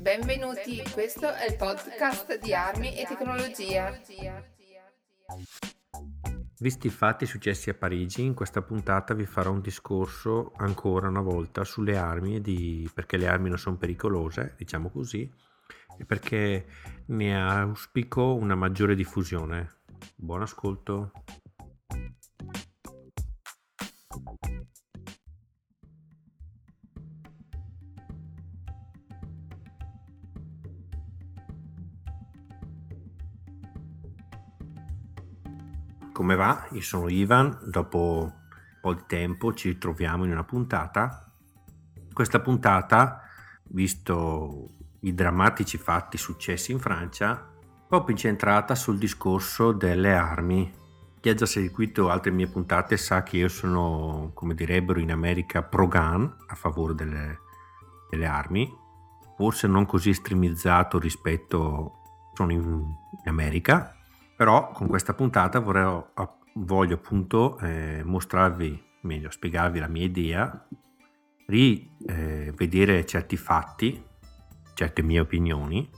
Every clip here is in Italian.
Benvenuti, questo è il podcast di Armi e Tecnologia. Visti i fatti successi a Parigi, in questa puntata vi farò un discorso ancora una volta sulle armi, di, perché le armi non sono pericolose, diciamo così, e perché ne auspico una maggiore diffusione. Buon ascolto. Va? Io sono Ivan, dopo un po' di tempo ci ritroviamo in una puntata. Questa puntata, visto i drammatici fatti successi in Francia, è proprio incentrata sul discorso delle armi. Chi ha già seguito altre mie puntate sa che io sono, come direbbero in America, pro-gun, a favore delle, delle armi, forse non così estremizzato rispetto sono in, in America, però con questa puntata vorrei, voglio appunto eh, mostrarvi, meglio spiegarvi la mia idea, rivedere eh, certi fatti, certe mie opinioni,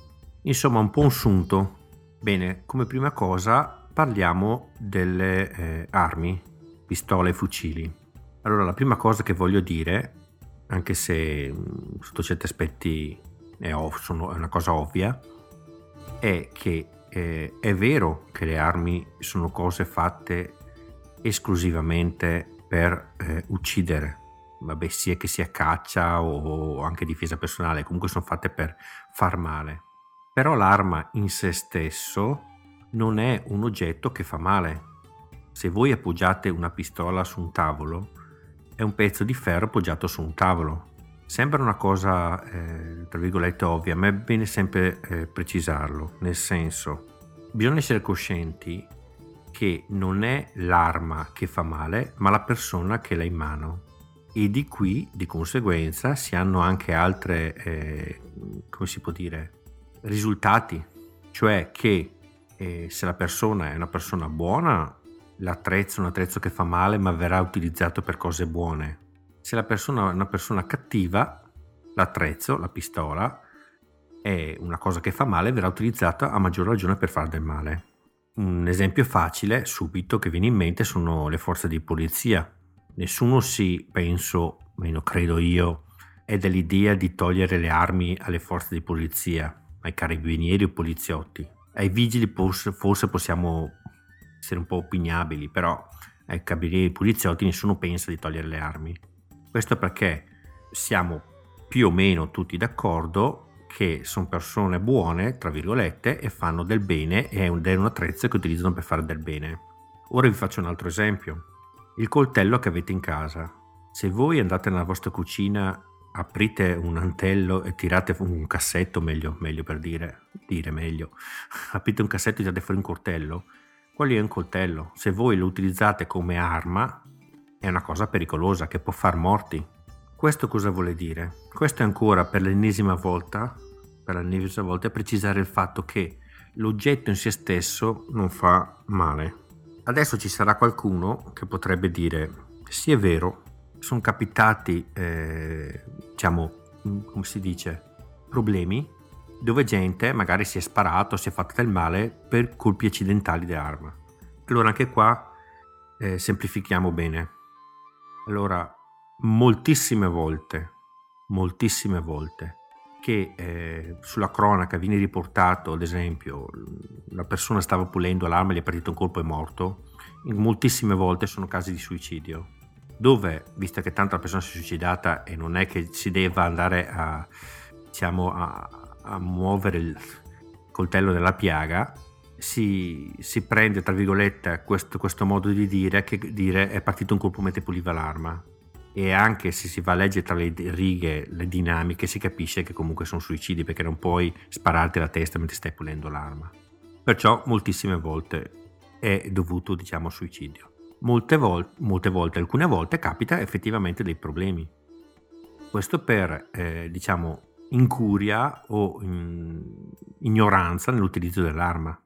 insomma un po' un sunto. Bene, come prima cosa parliamo delle eh, armi, pistole e fucili. Allora la prima cosa che voglio dire, anche se sotto certi aspetti è, off, sono, è una cosa ovvia, è che eh, è vero che le armi sono cose fatte esclusivamente per eh, uccidere, vabbè sia che sia caccia o anche difesa personale, comunque sono fatte per far male. Però l'arma in se stesso non è un oggetto che fa male. Se voi appoggiate una pistola su un tavolo, è un pezzo di ferro appoggiato su un tavolo. Sembra una cosa, eh, tra virgolette, ovvia, ma è bene sempre eh, precisarlo, nel senso, bisogna essere coscienti che non è l'arma che fa male, ma la persona che l'ha in mano. E di qui, di conseguenza, si hanno anche altre, eh, come si può dire, risultati. Cioè che eh, se la persona è una persona buona, l'attrezzo è un attrezzo che fa male, ma verrà utilizzato per cose buone se la persona è una persona cattiva, l'attrezzo, la pistola, è una cosa che fa male verrà utilizzata a maggior ragione per fare del male. Un esempio facile, subito, che viene in mente sono le forze di polizia. Nessuno si, penso, meno credo io, è dell'idea di togliere le armi alle forze di polizia, ai carabinieri o poliziotti. Ai vigili forse possiamo essere un po' opinabili, però ai carabinieri e poliziotti nessuno pensa di togliere le armi. Questo perché siamo più o meno tutti d'accordo che sono persone buone, tra virgolette, e fanno del bene e è un, attrezzo che utilizzano per fare del bene. Ora vi faccio un altro esempio. Il coltello che avete in casa. Se voi andate nella vostra cucina, aprite un antello e tirate un cassetto, meglio, meglio per dire, dire meglio, aprite un cassetto e tirate fuori un coltello, quello è un coltello. Se voi lo utilizzate come arma, è una cosa pericolosa che può far morti. Questo cosa vuole dire? Questo è ancora per l'ennesima volta, per l'ennesima volta precisare il fatto che l'oggetto in se stesso non fa male. Adesso ci sarà qualcuno che potrebbe dire, sì è vero, sono capitati, eh, diciamo, come si dice, problemi dove gente magari si è sparato, si è fatta del male per colpi accidentali di arma. Allora anche qua eh, semplifichiamo bene. Allora, moltissime volte, moltissime volte che eh, sulla cronaca viene riportato, ad esempio, la persona stava pulendo l'arma, gli è partito un colpo e è morto, moltissime volte sono casi di suicidio, dove, visto che tanto la persona si è suicidata e non è che si debba andare a, diciamo, a, a muovere il coltello della piaga, si, si, prende, tra virgolette, questo, questo, modo di dire che dire è partito un colpo mentre puliva l'arma. E anche se si va a leggere tra le righe le dinamiche, si capisce che comunque sono suicidi perché non puoi spararti la testa mentre stai pulendo l'arma. Perciò moltissime volte è dovuto, diciamo, suicidio. Molte, vol- molte volte, alcune volte capita effettivamente dei problemi. Questo per, eh, diciamo, incuria o in ignoranza nell'utilizzo dell'arma.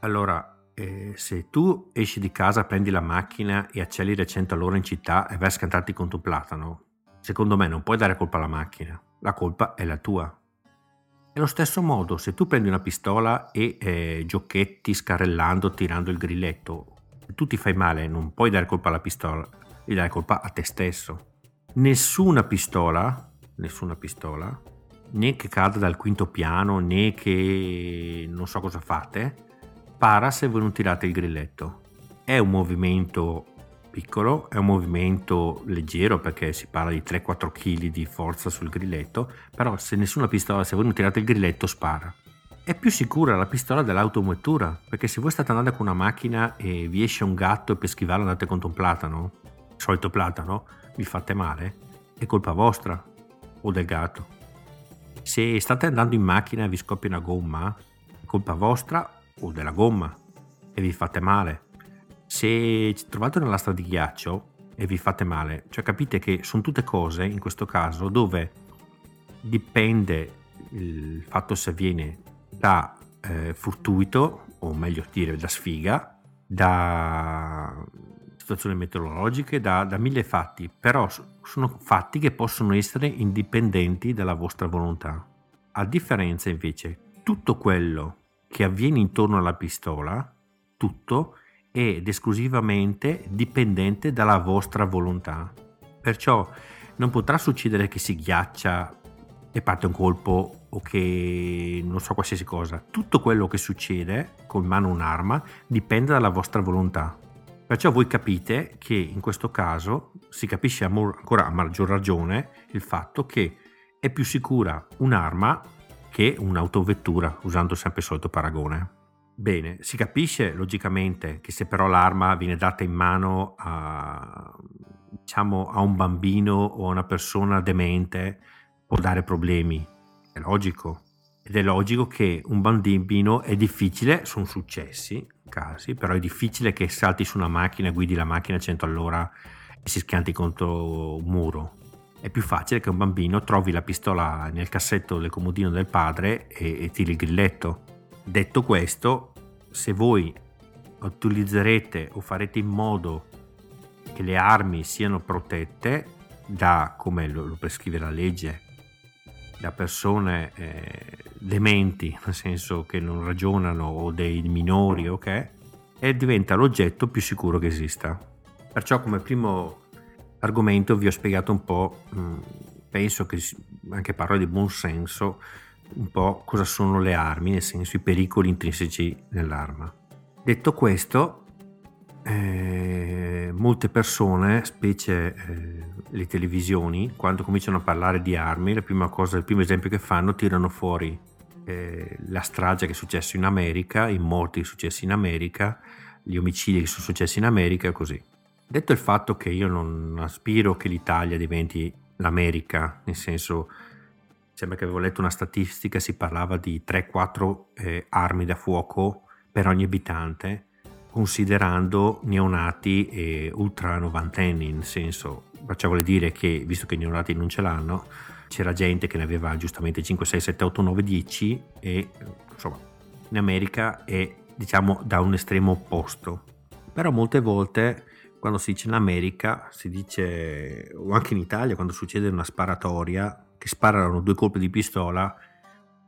Allora, eh, se tu esci di casa, prendi la macchina e acceleri a 100 all'ora in città e vai a scantarti contro un platano, secondo me non puoi dare colpa alla macchina, la colpa è la tua. Allo stesso modo, se tu prendi una pistola e eh, giochetti scarrellando, tirando il grilletto, tu ti fai male, non puoi dare colpa alla pistola, devi dare colpa a te stesso. Nessuna pistola, nessuna pistola, né che cada dal quinto piano, né che non so cosa fate, para se voi non tirate il grilletto. È un movimento piccolo, è un movimento leggero perché si parla di 3-4 kg di forza sul grilletto, però se nessuna pistola, se voi non tirate il grilletto, spara. È più sicura la pistola dell'autovettura, perché se voi state andando con una macchina e vi esce un gatto e per schivarlo andate contro un platano, solito platano, vi fate male, è colpa vostra o del gatto. Se state andando in macchina e vi scoppia una gomma, è colpa vostra o della gomma e vi fate male se trovate una lastra di ghiaccio e vi fate male, cioè capite che sono tutte cose in questo caso dove dipende il fatto se avviene da eh, fortuito o meglio dire da sfiga, da situazioni meteorologiche, da, da mille fatti, però sono fatti che possono essere indipendenti dalla vostra volontà. A differenza invece, tutto quello che avviene intorno alla pistola, tutto ed esclusivamente dipendente dalla vostra volontà. Perciò non potrà succedere che si ghiaccia e parte un colpo o che non so qualsiasi cosa. Tutto quello che succede con mano un'arma dipende dalla vostra volontà. Perciò voi capite che in questo caso si capisce ancora a maggior ragione il fatto che è più sicura un'arma che un'autovettura, usando sempre il solito paragone. Bene, si capisce logicamente che se però l'arma viene data in mano a, diciamo, a un bambino o a una persona demente può dare problemi, è logico. Ed è logico che un bambino è difficile, sono successi casi, però è difficile che salti su una macchina, guidi la macchina a 100 all'ora e si schianti contro un muro. È più facile che un bambino trovi la pistola nel cassetto del comodino del padre e, e tiri il grilletto Detto questo, se voi utilizzerete o farete in modo che le armi siano protette da, come lo, lo prescrive la legge, da persone eh, dementi, nel senso che non ragionano o dei minori, ok? E diventa l'oggetto più sicuro che esista. Perciò come primo argomento vi ho spiegato un po', mm, penso che anche parole di buon senso, un po' cosa sono le armi, nel senso i pericoli intrinseci nell'arma. Detto questo, eh, molte persone, specie eh, le televisioni, quando cominciano a parlare di armi, la prima cosa, il primo esempio che fanno, tirano fuori eh, la strage che è successa in America, i morti che sono successi in America, gli omicidi che sono successi in America e così. Detto il fatto che io non aspiro che l'Italia diventi l'America, nel senso sembra che avevo letto una statistica, si parlava di 3-4 eh, armi da fuoco per ogni abitante, considerando neonati e ultra novantenni, nel senso, vuole dire che, visto che i neonati non ce l'hanno, c'era gente che ne aveva giustamente 5, 6, 7, 8, 9, 10 e insomma, in America è diciamo da un estremo opposto. Però molte volte quando si dice in America, si dice, o anche in Italia, quando succede una sparatoria, che sparano due colpi di pistola,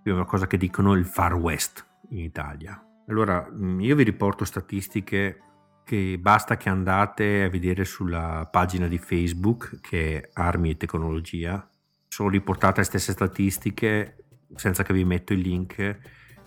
è una cosa che dicono il Far West in Italia. Allora, mm, io vi riporto statistiche che basta che andate a vedere sulla pagina di Facebook che è Armi e Tecnologia. Sono riportate le stesse statistiche senza che vi metto il link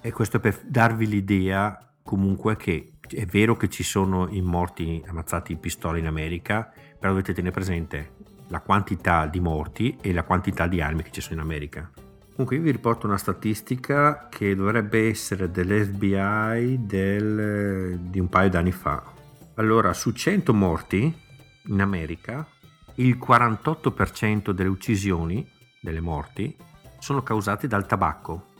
e questo per darvi l'idea comunque che è vero che ci sono i morti ammazzati in pistola in America, però dovete tenere presente la quantità di morti e la quantità di armi che ci sono in America. Comunque io vi riporto una statistica che dovrebbe essere dell'FBI del, di un paio d'anni fa. Allora, su 100 morti in America, il 48% delle uccisioni, delle morti, sono causate dal tabacco.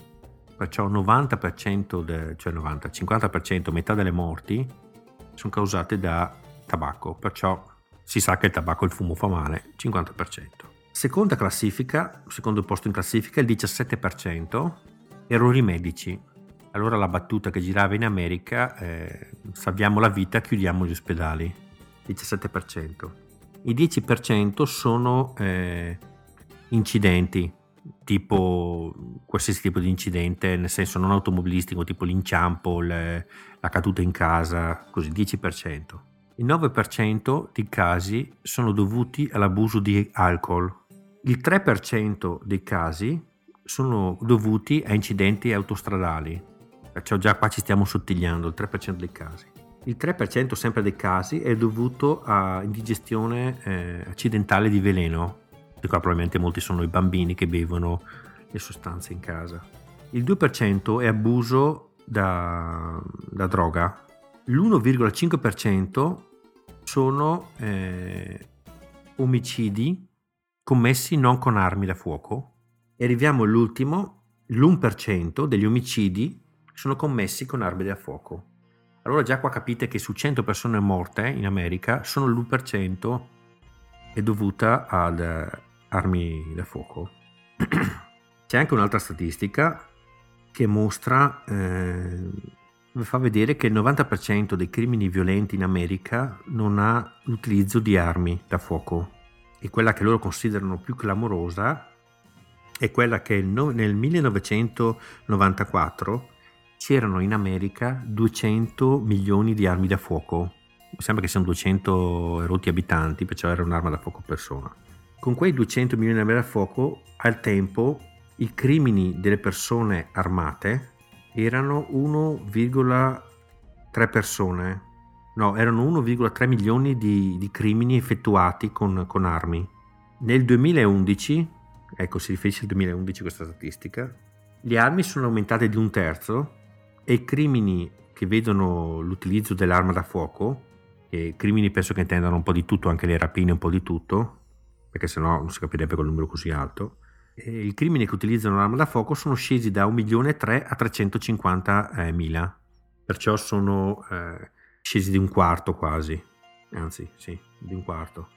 Perciò 90%, de, cioè 90, 50%, metà delle morti sono causate da tabacco. Perciò si sa che il tabacco e il fumo fa male, 50%. Seconda classifica, secondo posto in classifica, il 17%, errori medici. Allora la battuta che girava in America è salviamo la vita, chiudiamo gli ospedali, 17%. I 10% sono eh, incidenti, tipo qualsiasi tipo di incidente, nel senso non automobilistico, tipo l'inciampo, le, la caduta in casa, così 10%. Il 9% di casi sono dovuti all'abuso di alcol. Il 3% dei casi sono dovuti a incidenti autostradali. Perciò già qua ci stiamo sottigliando, il 3% dei casi. Il 3% sempre dei casi è dovuto a indigestione eh, accidentale di veleno, di qua probabilmente molti sono i bambini che bevono le sostanze in casa. Il 2% è abuso da, da droga. L'1,5% sono eh, omicidi commessi non con armi da fuoco. E arriviamo all'ultimo, l'1% degli omicidi sono commessi con armi da fuoco. Allora già qua capite che su 100 persone morte in America solo l'1% è dovuta ad armi da fuoco. C'è anche un'altra statistica che mostra, eh, fa vedere che il 90% dei crimini violenti in America non ha l'utilizzo di armi da fuoco e quella che loro considerano più clamorosa è quella che nel 1994 c'erano in America 200 milioni di armi da fuoco. Sembra che siano 200 erotti abitanti, perciò era un'arma da fuoco persona. Con quei 200 milioni di armi da fuoco, al tempo, i crimini delle persone armate erano 1,3 persone. No, erano 1,3 milioni di, di crimini effettuati con, con armi. Nel 2011, ecco si riferisce al 2011 questa statistica, le armi sono aumentate di un terzo e i crimini che vedono l'utilizzo dell'arma da fuoco, e crimini penso che intendano un po' di tutto, anche le rapine un po' di tutto, perché sennò non si capirebbe quel numero così alto. I crimini che utilizzano l'arma da fuoco sono scesi da 1 milione 3 a 350 eh, perciò sono eh, scesi di un quarto quasi, anzi sì, di un quarto.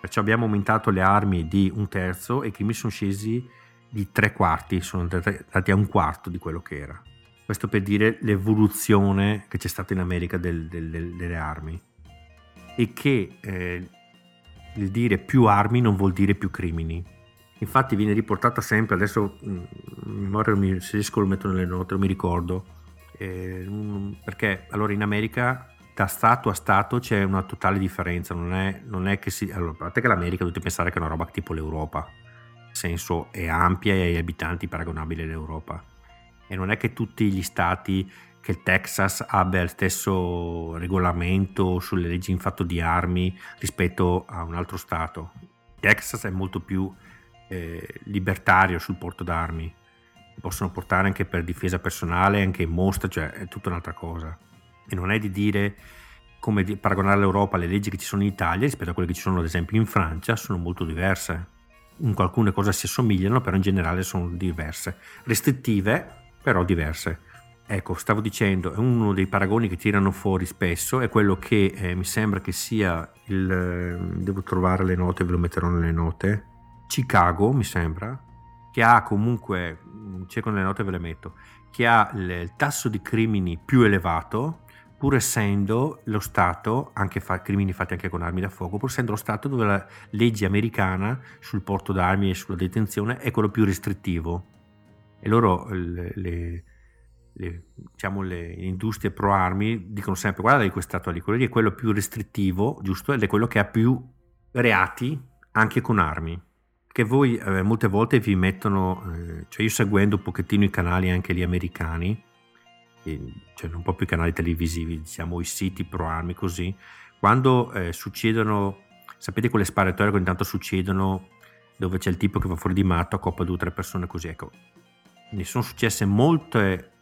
Perciò abbiamo aumentato le armi di un terzo e i crimini sono scesi di tre quarti, sono andati a un quarto di quello che era. Questo per dire l'evoluzione che c'è stata in America del, del, delle armi e che eh, il dire più armi non vuol dire più crimini. Infatti viene riportata sempre, adesso mm, mi, se riesco lo metto nelle note, non mi ricordo, eh, perché allora in America da stato a stato c'è una totale differenza, non è, non è che si... Allora, a parte che l'America dovete pensare che è una roba tipo l'Europa, nel senso è ampia e agli abitanti paragonabile all'Europa. E non è che tutti gli stati che il Texas abbia lo stesso regolamento sulle leggi in fatto di armi rispetto a un altro stato. Il Texas è molto più eh, libertario sul porto d'armi, possono portare anche per difesa personale, anche in mostra, cioè è tutta un'altra cosa. E non è di dire come di paragonare l'Europa alle leggi che ci sono in Italia rispetto a quelle che ci sono ad esempio in Francia, sono molto diverse. In alcune cose si assomigliano, però in generale sono diverse. Restrittive, però diverse. Ecco, stavo dicendo, uno dei paragoni che tirano fuori spesso è quello che eh, mi sembra che sia il... Eh, devo trovare le note, ve lo metterò nelle note. Chicago, mi sembra, che ha comunque, mm, cerco nelle note ve le metto, che ha il, tasso di crimini più elevato, pur essendo lo Stato, anche fa, crimini fatti anche con armi da fuoco, pur essendo lo Stato dove la legge americana sul porto d'armi e sulla detenzione è quello più restrittivo. E loro le, le le, diciamo, le industrie pro armi dicono sempre guarda di questo stato lì, quello lì è quello più restrittivo, giusto? Ed è quello che ha più reati anche con armi. Che voi eh, molte volte vi mettono, eh, cioè io seguendo un pochettino i canali anche lì americani, e, cioè non proprio i canali televisivi, diciamo i siti pro armi così, quando eh, succedono, sapete quelle sparatorie che ogni tanto succedono dove c'è il tipo che va fuori di matto, accoppa due o tre persone così, ecco, ne sono successe molte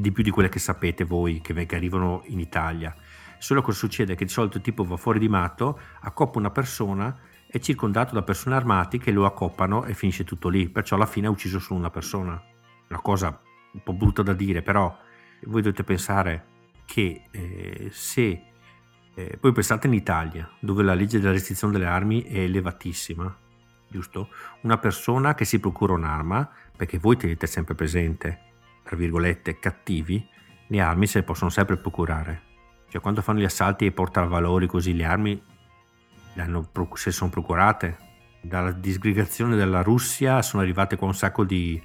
di più di quelle che sapete voi che, arrivano in Italia. Solo cosa succede? Che di solito il tipo va fuori di matto, accoppa una persona, è circondato da persone armate che lo accoppano e finisce tutto lì. Perciò alla fine ha ucciso solo una persona. Una cosa un po' brutta da dire, però voi dovete pensare che eh, se... Eh, poi pensate in Italia, dove la legge della restrizione delle armi è elevatissima, giusto? Una persona che si procura un'arma, perché voi tenete sempre presente tra virgolette, cattivi, le armi se le possono sempre procurare. Cioè quando fanno gli assalti e portano valori così le armi le hanno, se sono procurate. Dalla disgregazione della Russia sono arrivate qua un sacco di,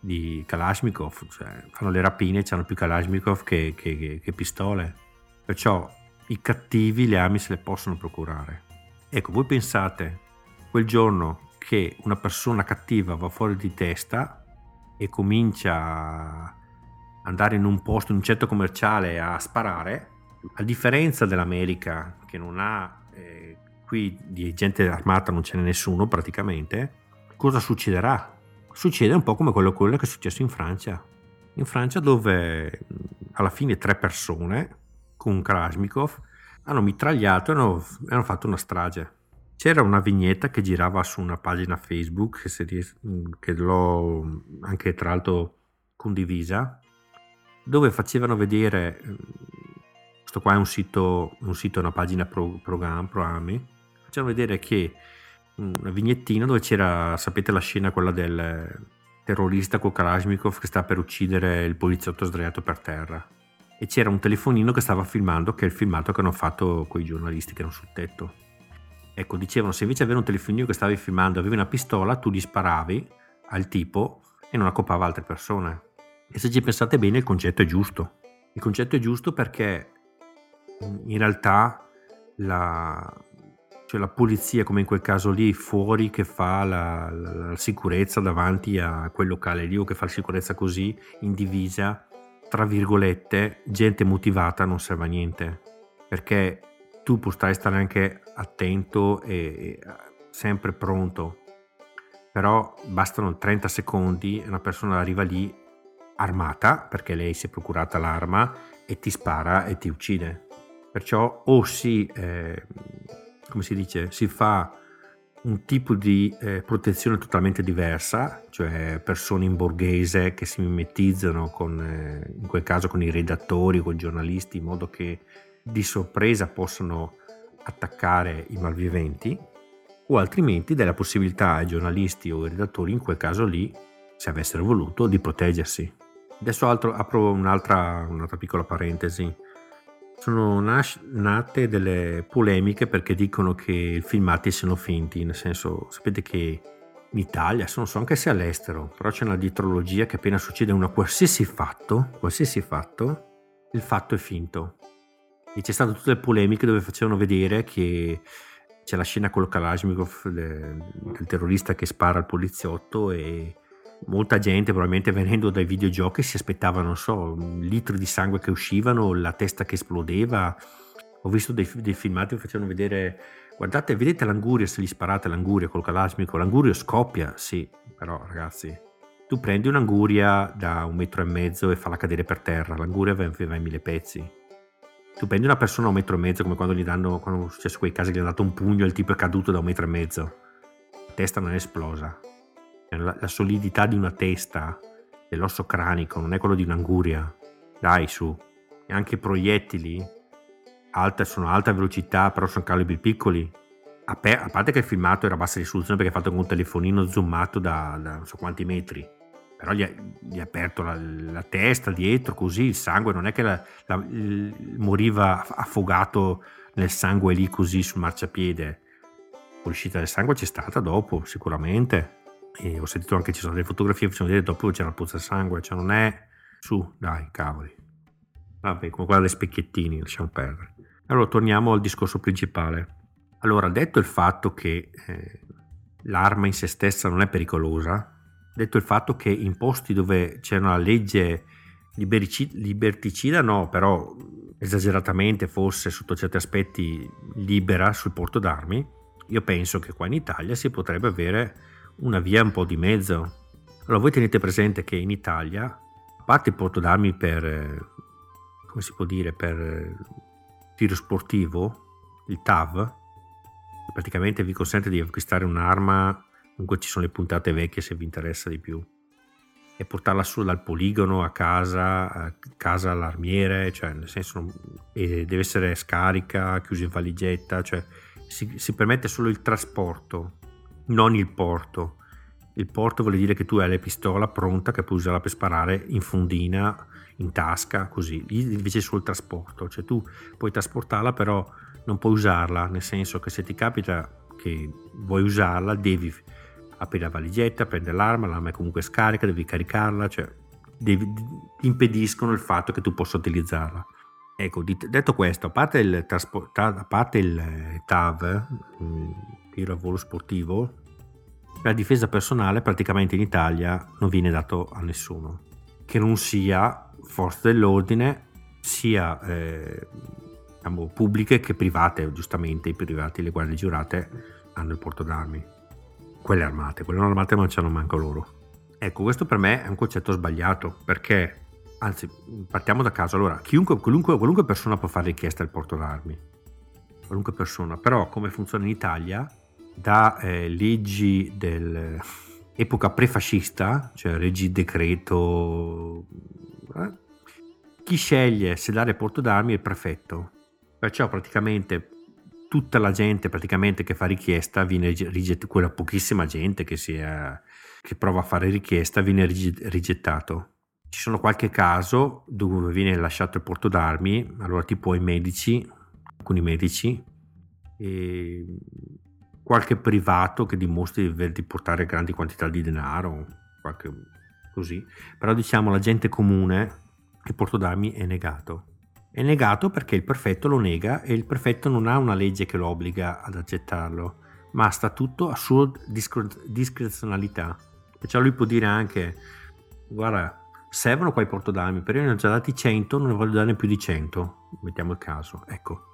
di Kalashnikov, cioè fanno le rapine hanno più Kalashnikov che, che, che pistole. Perciò i cattivi le armi se le possono procurare. Ecco, voi pensate quel giorno che una persona cattiva va fuori di testa e comincia a andare in un posto, in un centro commerciale a sparare, a differenza dell'America che non ha, eh, qui di gente armata non ce n'è nessuno praticamente, cosa succederà? Succede un po' come quello, quello che è successo in Francia. In Francia dove alla fine tre persone con un Kalashnikov hanno mitragliato e hanno, hanno fatto una strage c'era una vignetta che girava su una pagina Facebook che, ries- che l'ho anche tra l'altro condivisa, dove facevano vedere, questo qua è un sito, un sito una pagina pro, program, programmi, facevano vedere che una vignettina dove c'era, sapete la scena quella del terrorista con Kalashnikov che sta per uccidere il poliziotto sdraiato per terra? E c'era un telefonino che stava filmando che è il filmato che hanno fatto quei giornalisti che erano sul tetto Ecco, dicevano se invece aveva un telefonino che stavi filmando, avevi una pistola, tu gli sparavi al tipo e non accopava altre persone. E se ci pensate bene il concetto è giusto. Il concetto è giusto perché in realtà la, cioè la polizia, come in quel caso lì, fuori che fa la, la, la, sicurezza davanti a quel locale lì o che fa la sicurezza così in divisa, tra virgolette, gente motivata non serve a niente. Perché tu potrai stare anche attento e, e sempre pronto, però bastano 30 secondi e una persona arriva lì armata perché lei si è procurata l'arma e ti spara e ti uccide. Perciò o si, eh, come si dice, si fa un tipo di eh, protezione totalmente diversa, cioè persone in borghese che si mimetizzano con, eh, in quel caso con i redattori, con i giornalisti, in modo che di sorpresa possono attaccare i malviventi o altrimenti della possibilità ai giornalisti o ai redattori in quel caso lì, se avessero voluto, di proteggersi. Adesso altro, apro un'altra, un'altra piccola parentesi. Sono nas- nate delle polemiche perché dicono che i filmati siano finti, nel senso, sapete che in Italia, non so anche se all'estero, però c'è una dietrologia che appena succede una qualsiasi fatto, qualsiasi fatto, il fatto è finto. E c'è state tutte le polemiche dove facevano vedere che c'è la scena con lo Kalashnikov del, del terrorista che spara al poliziotto e molta gente probabilmente venendo dai videogiochi si aspettava, non so, litri di sangue che uscivano, la testa che esplodeva. Ho visto dei, dei filmati che facevano vedere, guardate, vedete l'anguria se gli sparate l'anguria col Kalashnikov, l'anguria scoppia, sì, però ragazzi, tu prendi un'anguria da un metro e mezzo e falla cadere per terra, l'anguria va in mille pezzi tu prendi una persona a un metro e mezzo, come quando gli danno, quando è successo quei casi gli hanno dato un pugno e il tipo è caduto da un metro e mezzo. La testa non è esplosa. Cioè, la, la solidità di una testa, dell'osso cranico, non è quello di un'anguria. Dai, su. E anche i proiettili alta, sono a alta velocità, però sono calibri piccoli. A, pe- a parte che il filmato era a bassa risoluzione perché è fatto con un telefonino zoomato da, da non so quanti metri però gli ha, gli ha aperto la, la, testa dietro così il sangue non è che la, la, moriva affogato nel sangue lì così sul marciapiede. L'uscita del sangue c'è stata dopo sicuramente. E ho sentito anche ci sono delle fotografie che facciano vedere dopo c'è una puzza di sangue cioè non è su dai cavoli. Vabbè come quella dei specchiettini lasciamo perdere. Allora torniamo al discorso principale. Allora detto il fatto che eh, l'arma in se stessa non è pericolosa detto il fatto che in posti dove c'è una legge liberticida, no, però esageratamente forse sotto certi aspetti libera sul porto d'armi, io penso che qua in Italia si potrebbe avere una via un po' di mezzo. Allora voi tenete presente che in Italia, a parte il porto d'armi per, come si può dire, per tiro sportivo, il TAV, praticamente vi consente di acquistare un'arma Comunque ci sono le puntate vecchie se vi interessa di più. E portarla su dal poligono a casa, a casa all'armiere, cioè nel senso deve essere scarica, chiusa in valigetta, cioè si, si permette solo il trasporto, non il porto. Il porto vuol dire che tu hai la pistola pronta che puoi usarla per sparare in fondina, in tasca, così. Invece è solo il trasporto, cioè tu puoi trasportarla però non puoi usarla, nel senso che se ti capita che vuoi usarla devi aprire la valigetta, prendere l'arma, l'arma è comunque scarica, devi caricarla, cioè devi, impediscono il fatto che tu possa utilizzarla. Ecco, detto questo, a parte il, trasport, a parte il eh, TAV, il lavoro sportivo, la difesa personale praticamente in Italia non viene dato a nessuno, che non sia forze dell'ordine, sia eh, diciamo, pubbliche che private, giustamente i privati, le guardie giurate hanno il porto d'armi, quelle armate, quelle non armate non c'hanno manco loro. Ecco, questo per me è un concetto sbagliato, perché anzi, partiamo da caso. Allora, chiunque, qualunque, qualunque persona può fare richiesta al porto d'armi, qualunque persona, però come funziona in Italia, da eh, leggi dell'epoca prefascista, cioè leggi decreto, eh, chi sceglie se dare porto d'armi è il prefetto. Perciò praticamente tutta la gente praticamente che fa richiesta viene rigettata, quella pochissima gente che, è, che prova a fare richiesta viene rigettato ci sono qualche caso dove viene lasciato il porto d'armi, allora tipo i medici, alcuni medici, e qualche privato che dimostri di portare grandi quantità di denaro, qualche, così. Però diciamo la gente comune il porto d'armi è negato. È negato perché il prefetto lo nega e il prefetto non ha una legge che lo obbliga ad accettarlo, ma sta tutto a sua discrezionalità. Perciò lui può dire anche, guarda, servono quei portodami, però io ne ho già dati 100, non ne voglio dare più di 100, mettiamo il caso, ecco.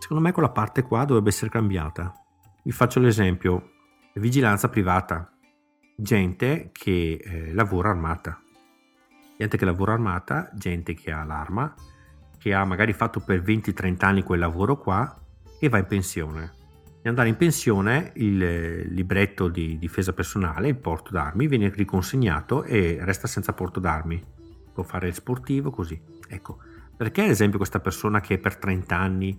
Secondo me quella parte qua dovrebbe essere cambiata. Vi faccio l'esempio, vigilanza privata, gente che eh, lavora armata, gente che lavora armata, gente che ha l'arma, che ha magari fatto per 20-30 anni quel lavoro qua e va in pensione di andare in pensione il libretto di difesa personale, il porto d'armi, viene riconsegnato e resta senza porto d'armi. Può fare il sportivo così. Ecco, perché ad esempio questa persona che per 30 anni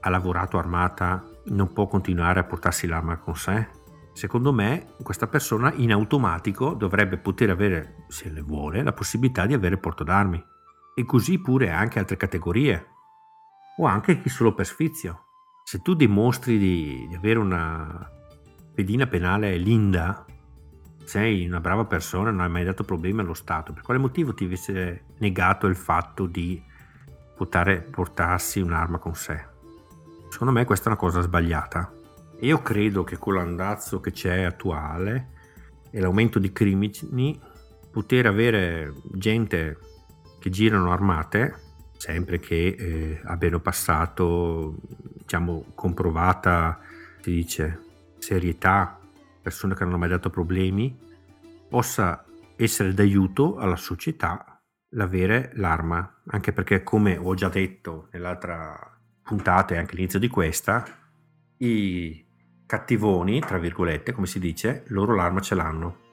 ha lavorato armata non può continuare a portarsi l'arma con sé? Secondo me questa persona in automatico dovrebbe poter avere, se le vuole, la possibilità di avere porto d'armi. E così pure anche altre categorie. O anche chi solo per sfizio se tu dimostri di, di avere una pedina penale linda, sei una brava persona, non hai mai dato problemi allo Stato, per quale motivo ti avesse negato il fatto di poter portarsi un'arma con sé? Secondo me questa è una cosa sbagliata. Io credo che con l'andazzo che c'è attuale e l'aumento di crimini, poter avere gente che girano armate sempre che eh, abbiano passato, diciamo, comprovata, si dice, serietà, persone che non hanno mai dato problemi, possa essere d'aiuto alla società l'avere l'arma, anche perché come ho già detto nell'altra puntata e anche all'inizio di questa, i cattivoni, tra virgolette, come si dice, loro l'arma ce l'hanno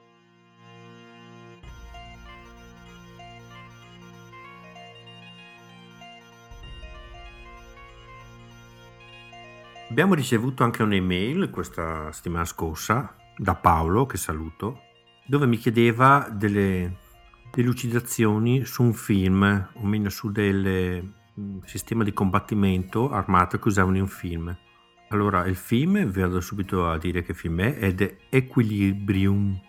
Abbiamo ricevuto anche un'email questa settimana scorsa da Paolo, che saluto, dove mi chiedeva delle delucidazioni su un film, o meglio su del mm, sistema di combattimento armato che usavano in un film. Allora, il film, vi vado subito a dire che film è, è The Equilibrium,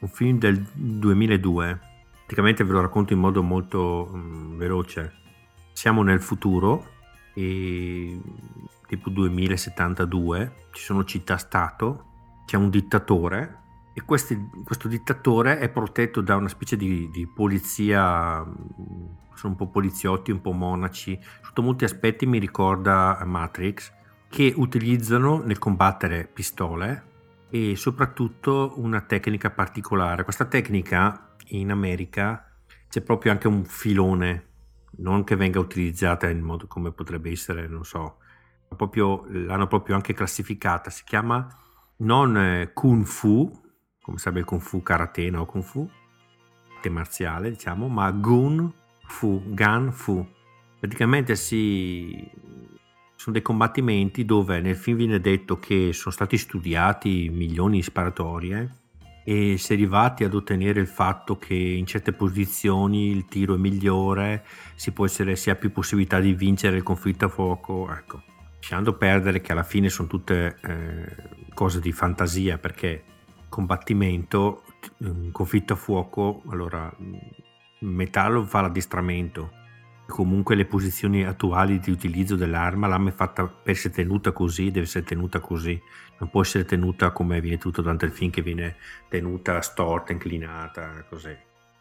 un film del 2002. Praticamente ve lo racconto in modo molto um, veloce. Siamo nel futuro e tipo 2072, ci sono città-stato, c'è un dittatore e questi, questo dittatore è protetto da una specie di, di, polizia, sono un po' poliziotti, un po' monaci, sotto molti aspetti mi ricorda Matrix, che utilizzano nel combattere pistole e soprattutto una tecnica particolare. Questa tecnica in America c'è proprio anche un filone, non che venga utilizzata in modo come potrebbe essere, non so, proprio, l'hanno proprio anche classificata, si chiama non eh, Kung Fu, come sarebbe il Kung Fu karate o Kung Fu, arte marziale diciamo, ma Gun Fu, Gan Fu. Praticamente si, sono dei combattimenti dove nel film viene detto che sono stati studiati milioni di sparatorie e si è arrivati ad ottenere il fatto che in certe posizioni il tiro è migliore, si, può essere, si ha più possibilità di vincere il conflitto a fuoco, ecco. Lasciando perdere che alla fine sono tutte eh, cose di fantasia perché combattimento, conflitto a fuoco, allora metallo fa l'addestramento, comunque le posizioni attuali di utilizzo dell'arma, l'arma è fatta per essere tenuta così, deve essere tenuta così, non può essere tenuta come viene tutto durante il film che viene tenuta storta, inclinata, così.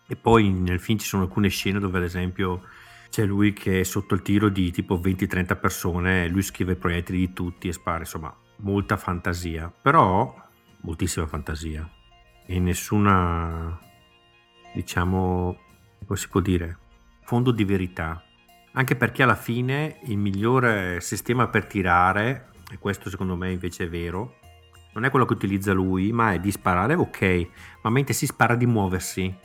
E poi nel film ci sono alcune scene dove ad esempio c'è lui che è sotto il tiro di tipo 20-30 persone, lui scrive i proiettili di tutti e spara, insomma, molta fantasia, però moltissima fantasia. E nessuna, diciamo, come si può dire, fondo di verità. Anche perché alla fine il migliore sistema per tirare, e questo secondo me invece è vero, non è quello che utilizza lui, ma è di sparare, ok, ma mentre si spara di muoversi.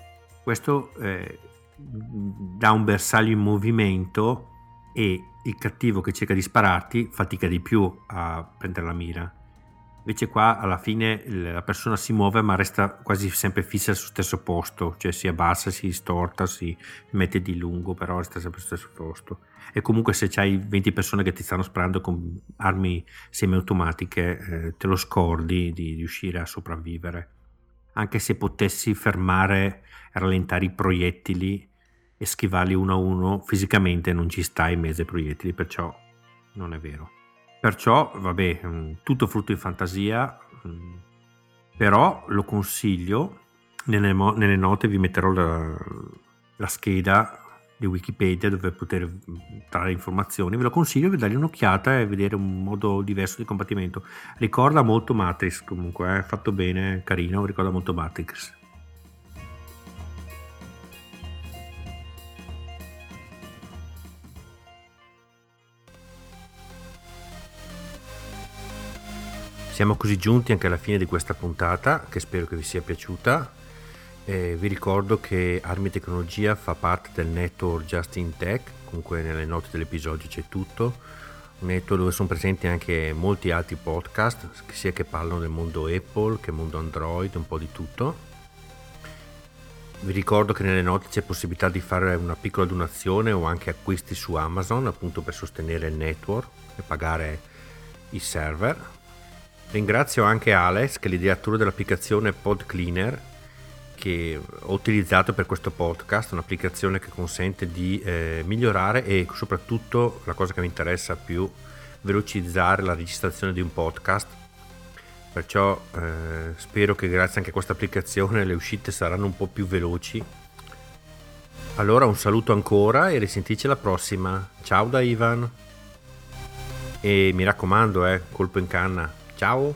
Questo eh, dà un bersaglio in movimento e il cattivo che cerca di spararti fatica di più a prendere la mira. Invece qua alla fine la persona si muove ma resta quasi sempre fissa sul stesso posto, cioè si abbassa, si storta, si mette di lungo, però resta sempre sullo stesso posto. E comunque se hai 20 persone che ti stanno sparando con armi semiautomatiche, eh, te lo scordi di riuscire a sopravvivere. Anche se potessi fermare e rallentare i proiettili e schivarli uno a uno, fisicamente non ci stai in mezzo ai proiettili, perciò non è vero. Perciò, vabbè, mm, tutto frutto di fantasia, mm, però lo consiglio, nelle, nelle note vi metterò la, la, scheda di Wikipedia dove poter mm, trarre informazioni, ve lo consiglio di dargli un'occhiata e vedere un modo diverso di combattimento. Ricorda molto Matrix comunque, è eh, fatto bene, carino, ricorda molto Matrix. Siamo così giunti anche alla fine di questa puntata, che spero che vi sia piaciuta. Eh, vi ricordo che Armi Tecnologia fa parte del network Just in Tech, comunque nelle note dell'episodio c'è tutto. Un network dove sono presenti anche molti altri podcast, sia che parlano del mondo Apple che mondo Android, un po' di tutto. Vi ricordo che nelle note c'è possibilità di fare una piccola donazione o anche acquisti su Amazon, appunto per sostenere il network e pagare i server Ringrazio anche Alex, che è l'ideatore dell'applicazione Pod Cleaner che ho utilizzato per questo podcast, un'applicazione che consente di eh, migliorare e soprattutto la cosa che mi interessa più, velocizzare la registrazione di un podcast. Perciò eh, spero che grazie anche a questa applicazione le uscite saranno un po' più veloci. Allora un saluto ancora e risentirci alla prossima. Ciao da Ivan. E mi raccomando, eh, colpo in canna. Ciao!